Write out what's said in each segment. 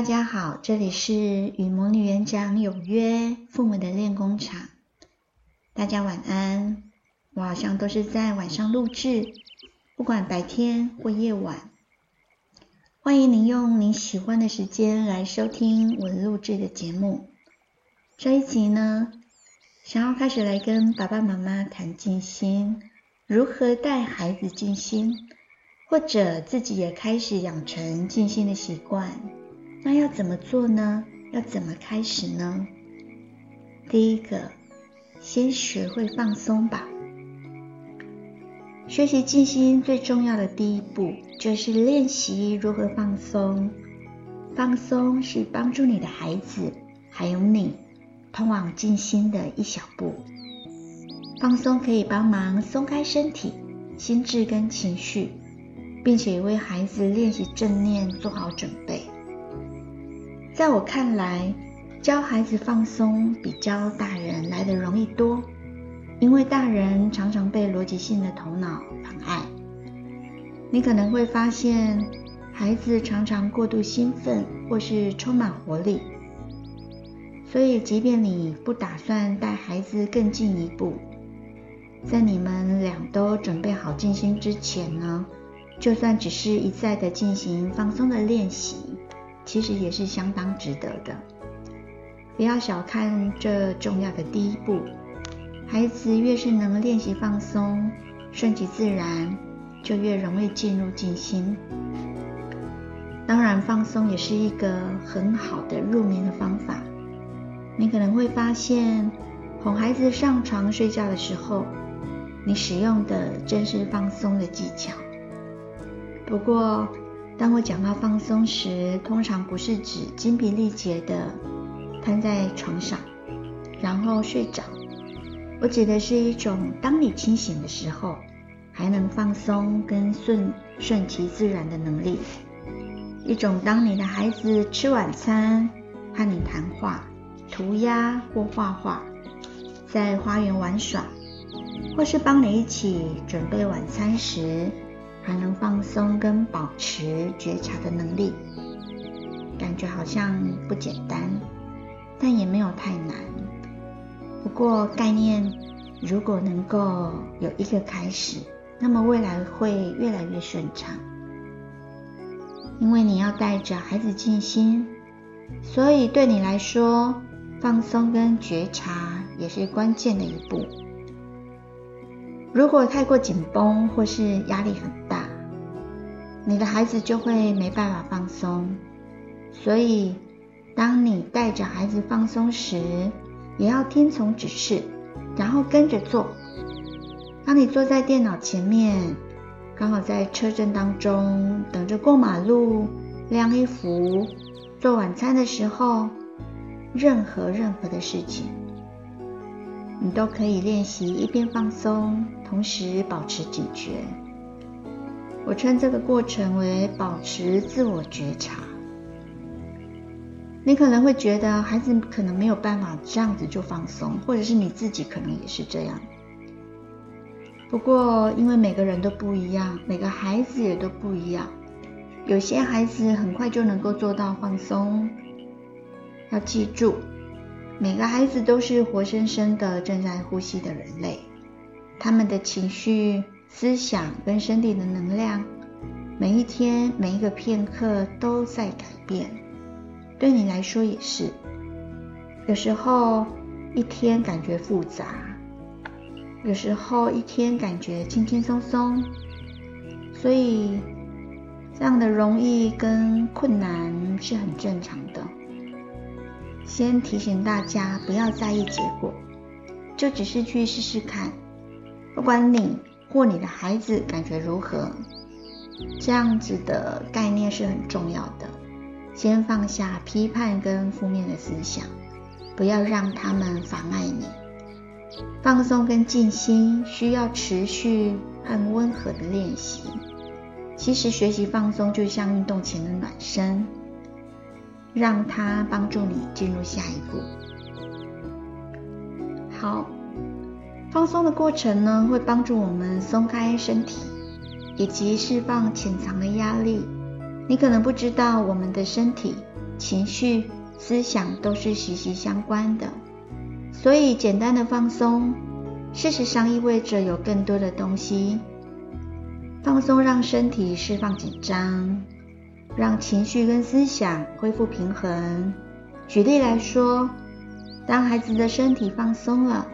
大家好，这里是与魔女园长有约父母的练功场。大家晚安。我好像都是在晚上录制，不管白天或夜晚。欢迎您用您喜欢的时间来收听我录制的节目。这一集呢，想要开始来跟爸爸妈妈谈静心，如何带孩子静心，或者自己也开始养成静心的习惯。那要怎么做呢？要怎么开始呢？第一个，先学会放松吧。学习静心最重要的第一步，就是练习如何放松。放松是帮助你的孩子，还有你，通往静心的一小步。放松可以帮忙松开身体、心智跟情绪，并且为孩子练习正念做好准备。在我看来，教孩子放松比教大人来的容易多，因为大人常常被逻辑性的头脑妨碍。你可能会发现，孩子常常过度兴奋或是充满活力，所以即便你不打算带孩子更进一步，在你们俩都准备好静心之前呢，就算只是一再的进行放松的练习。其实也是相当值得的。不要小看这重要的第一步，孩子越是能练习放松、顺其自然，就越容易进入静心。当然，放松也是一个很好的入眠的方法。你可能会发现，哄孩子上床睡觉的时候，你使用的正是放松的技巧。不过，当我讲到放松时，通常不是指精疲力竭的瘫在床上，然后睡着。我指的是一种当你清醒的时候，还能放松跟顺顺其自然的能力。一种当你的孩子吃晚餐，和你谈话、涂鸦或画画，在花园玩耍，或是帮你一起准备晚餐时，还能放松跟保持觉察的能力，感觉好像不简单，但也没有太难。不过概念如果能够有一个开始，那么未来会越来越顺畅。因为你要带着孩子静心，所以对你来说，放松跟觉察也是关键的一步。如果太过紧绷或是压力很，你的孩子就会没办法放松。所以，当你带着孩子放松时，也要听从指示，然后跟着做。当你坐在电脑前面，刚好在车阵当中等着过马路、晾衣服、做晚餐的时候，任何任何的事情。你都可以练习一边放松，同时保持警觉。我称这个过程为保持自我觉察。你可能会觉得孩子可能没有办法这样子就放松，或者是你自己可能也是这样。不过，因为每个人都不一样，每个孩子也都不一样。有些孩子很快就能够做到放松。要记住。每个孩子都是活生生的正在呼吸的人类，他们的情绪、思想跟身体的能量，每一天每一个片刻都在改变。对你来说也是，有时候一天感觉复杂，有时候一天感觉轻轻松松，所以这样的容易跟困难是很正常的。先提醒大家不要在意结果，就只是去试试看，不管你或你的孩子感觉如何，这样子的概念是很重要的。先放下批判跟负面的思想，不要让他们妨碍你。放松跟静心需要持续和温和的练习。其实学习放松就像运动前的暖身。让它帮助你进入下一步。好，放松的过程呢，会帮助我们松开身体，以及释放潜藏的压力。你可能不知道，我们的身体情绪、思想都是息息相关的。所以，简单的放松，事实上意味着有更多的东西。放松让身体释放紧张，让情绪跟思想恢复平衡。举例来说，当孩子的身体放松了，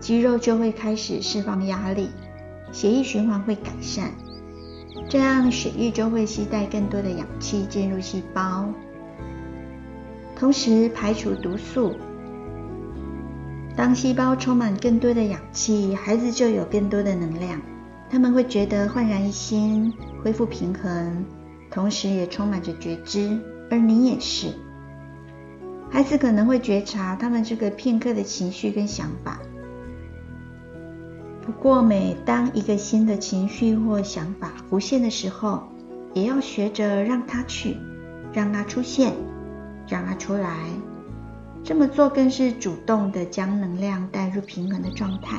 肌肉就会开始释放压力，血液循环会改善，这样血液就会携带更多的氧气进入细胞，同时排除毒素。当细胞充满更多的氧气，孩子就有更多的能量，他们会觉得焕然一新，恢复平衡，同时也充满着觉知，而你也是。孩子可能会觉察他们这个片刻的情绪跟想法，不过每当一个新的情绪或想法浮现的时候，也要学着让它去，让它出现，让它出来。这么做更是主动地将能量带入平衡的状态。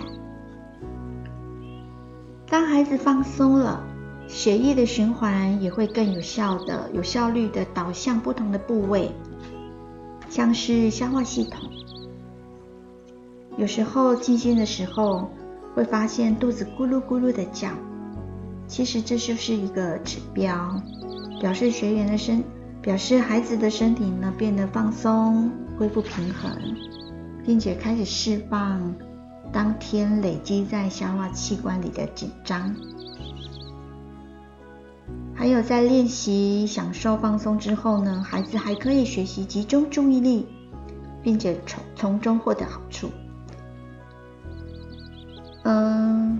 当孩子放松了，血液的循环也会更有效的、有效率地导向不同的部位，像是消化系统。有时候静心的时候，会发现肚子咕噜咕噜的叫，其实这就是一个指标，表示学员的身，表示孩子的身体呢变得放松。恢复平衡，并且开始释放当天累积在消化器官里的紧张。还有在练习享受放松之后呢，孩子还可以学习集中注意力，并且从从中获得好处。嗯，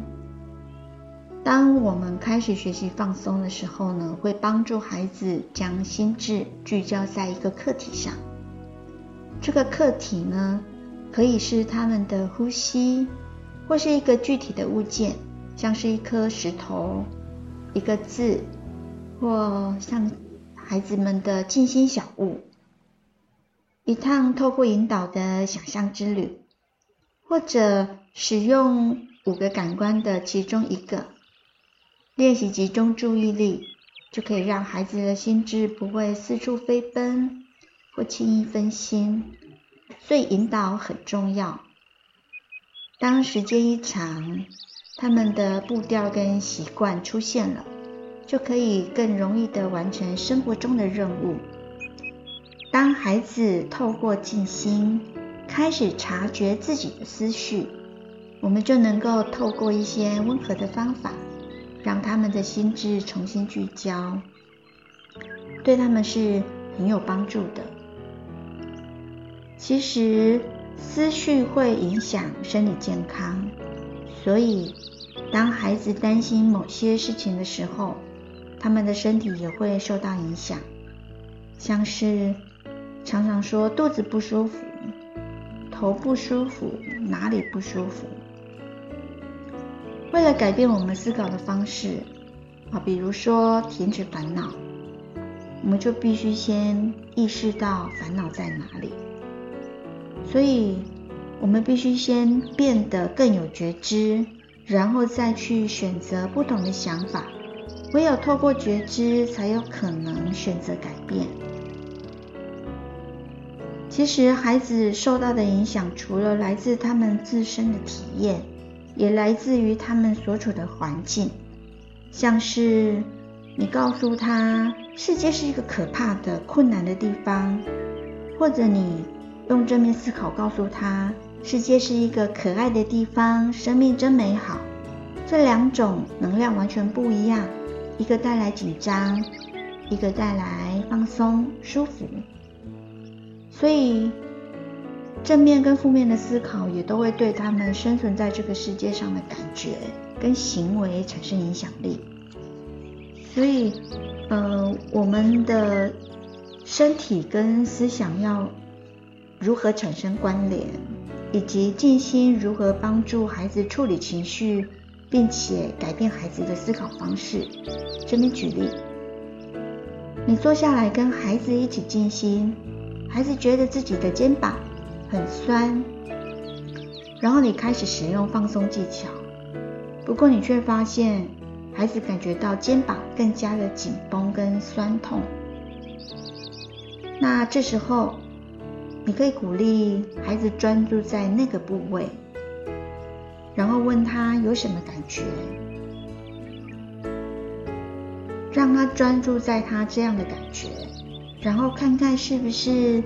当我们开始学习放松的时候呢，会帮助孩子将心智聚焦在一个课题上。这个课题呢，可以是他们的呼吸，或是一个具体的物件，像是一颗石头、一个字，或像孩子们的静心小物，一趟透过引导的想象之旅，或者使用五个感官的其中一个，练习集中注意力，就可以让孩子的心智不会四处飞奔。不轻易分心，所以引导很重要。当时间一长，他们的步调跟习惯出现了，就可以更容易地完成生活中的任务。当孩子透过静心开始察觉自己的思绪，我们就能够透过一些温和的方法，让他们的心智重新聚焦，对他们是很有帮助的。其实思绪会影响生理健康，所以当孩子担心某些事情的时候，他们的身体也会受到影响，像是常常说肚子不舒服、头不舒服、哪里不舒服。为了改变我们思考的方式，啊，比如说停止烦恼，我们就必须先意识到烦恼在哪里。所以，我们必须先变得更有觉知，然后再去选择不同的想法。唯有透过觉知，才有可能选择改变。其实，孩子受到的影响，除了来自他们自身的体验，也来自于他们所处的环境。像是你告诉他，世界是一个可怕的、困难的地方，或者你。用正面思考告诉他，世界是一个可爱的地方，生命真美好。这两种能量完全不一样，一个带来紧张，一个带来放松、舒服。所以，正面跟负面的思考也都会对他们生存在这个世界上的感觉跟行为产生影响力。所以，呃，我们的身体跟思想要。如何产生关联，以及静心如何帮助孩子处理情绪，并且改变孩子的思考方式。这边举例，你坐下来跟孩子一起静心，孩子觉得自己的肩膀很酸，然后你开始使用放松技巧，不过你却发现孩子感觉到肩膀更加的紧绷跟酸痛。那这时候，你可以鼓励孩子专注在那个部位，然后问他有什么感觉，让他专注在他这样的感觉，然后看看是不是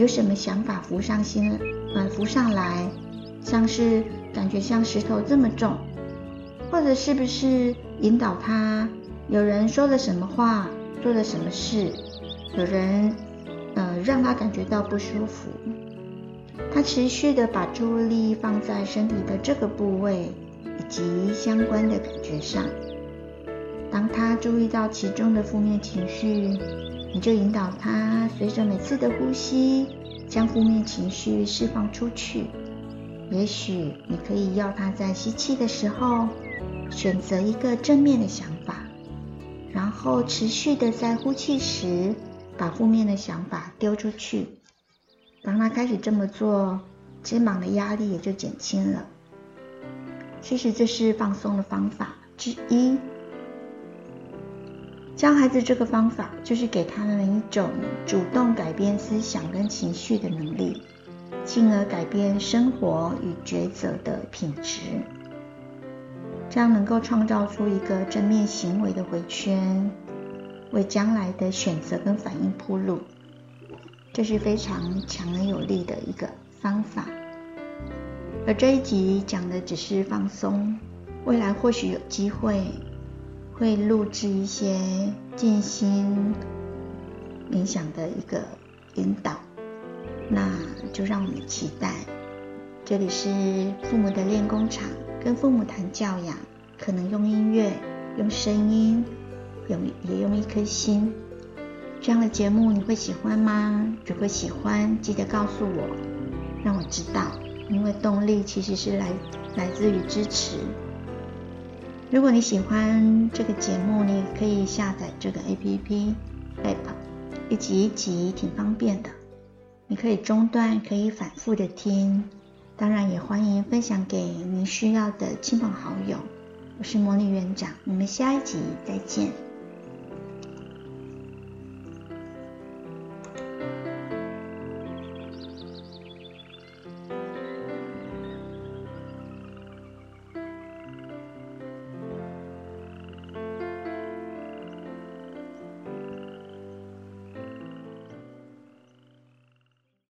有什么想法浮上心，呃，浮上来，像是感觉像石头这么重，或者是不是引导他，有人说了什么话，做了什么事，有人。呃，让他感觉到不舒服。他持续的把注意力放在身体的这个部位以及相关的感觉上。当他注意到其中的负面情绪，你就引导他随着每次的呼吸，将负面情绪释放出去。也许你可以要他在吸气的时候选择一个正面的想法，然后持续的在呼气时。把负面的想法丢出去。当他开始这么做，肩膀的压力也就减轻了。其实这是放松的方法之一。教孩子这个方法，就是给他们一种主动改变思想跟情绪的能力，进而改变生活与抉择的品质。这样能够创造出一个正面行为的回圈。为将来的选择跟反应铺路，这是非常强而有力的一个方法。而这一集讲的只是放松，未来或许有机会会录制一些静心冥想的一个引导，那就让我们期待。这里是父母的练功场，跟父母谈教养，可能用音乐，用声音。用也用一颗心，这样的节目你会喜欢吗？如果喜欢，记得告诉我，让我知道，因为动力其实是来来自于支持。如果你喜欢这个节目，你可以下载这个 APP App，一集一集挺方便的，你可以中断，可以反复的听，当然也欢迎分享给您需要的亲朋好友。我是魔力园长，我们下一集再见。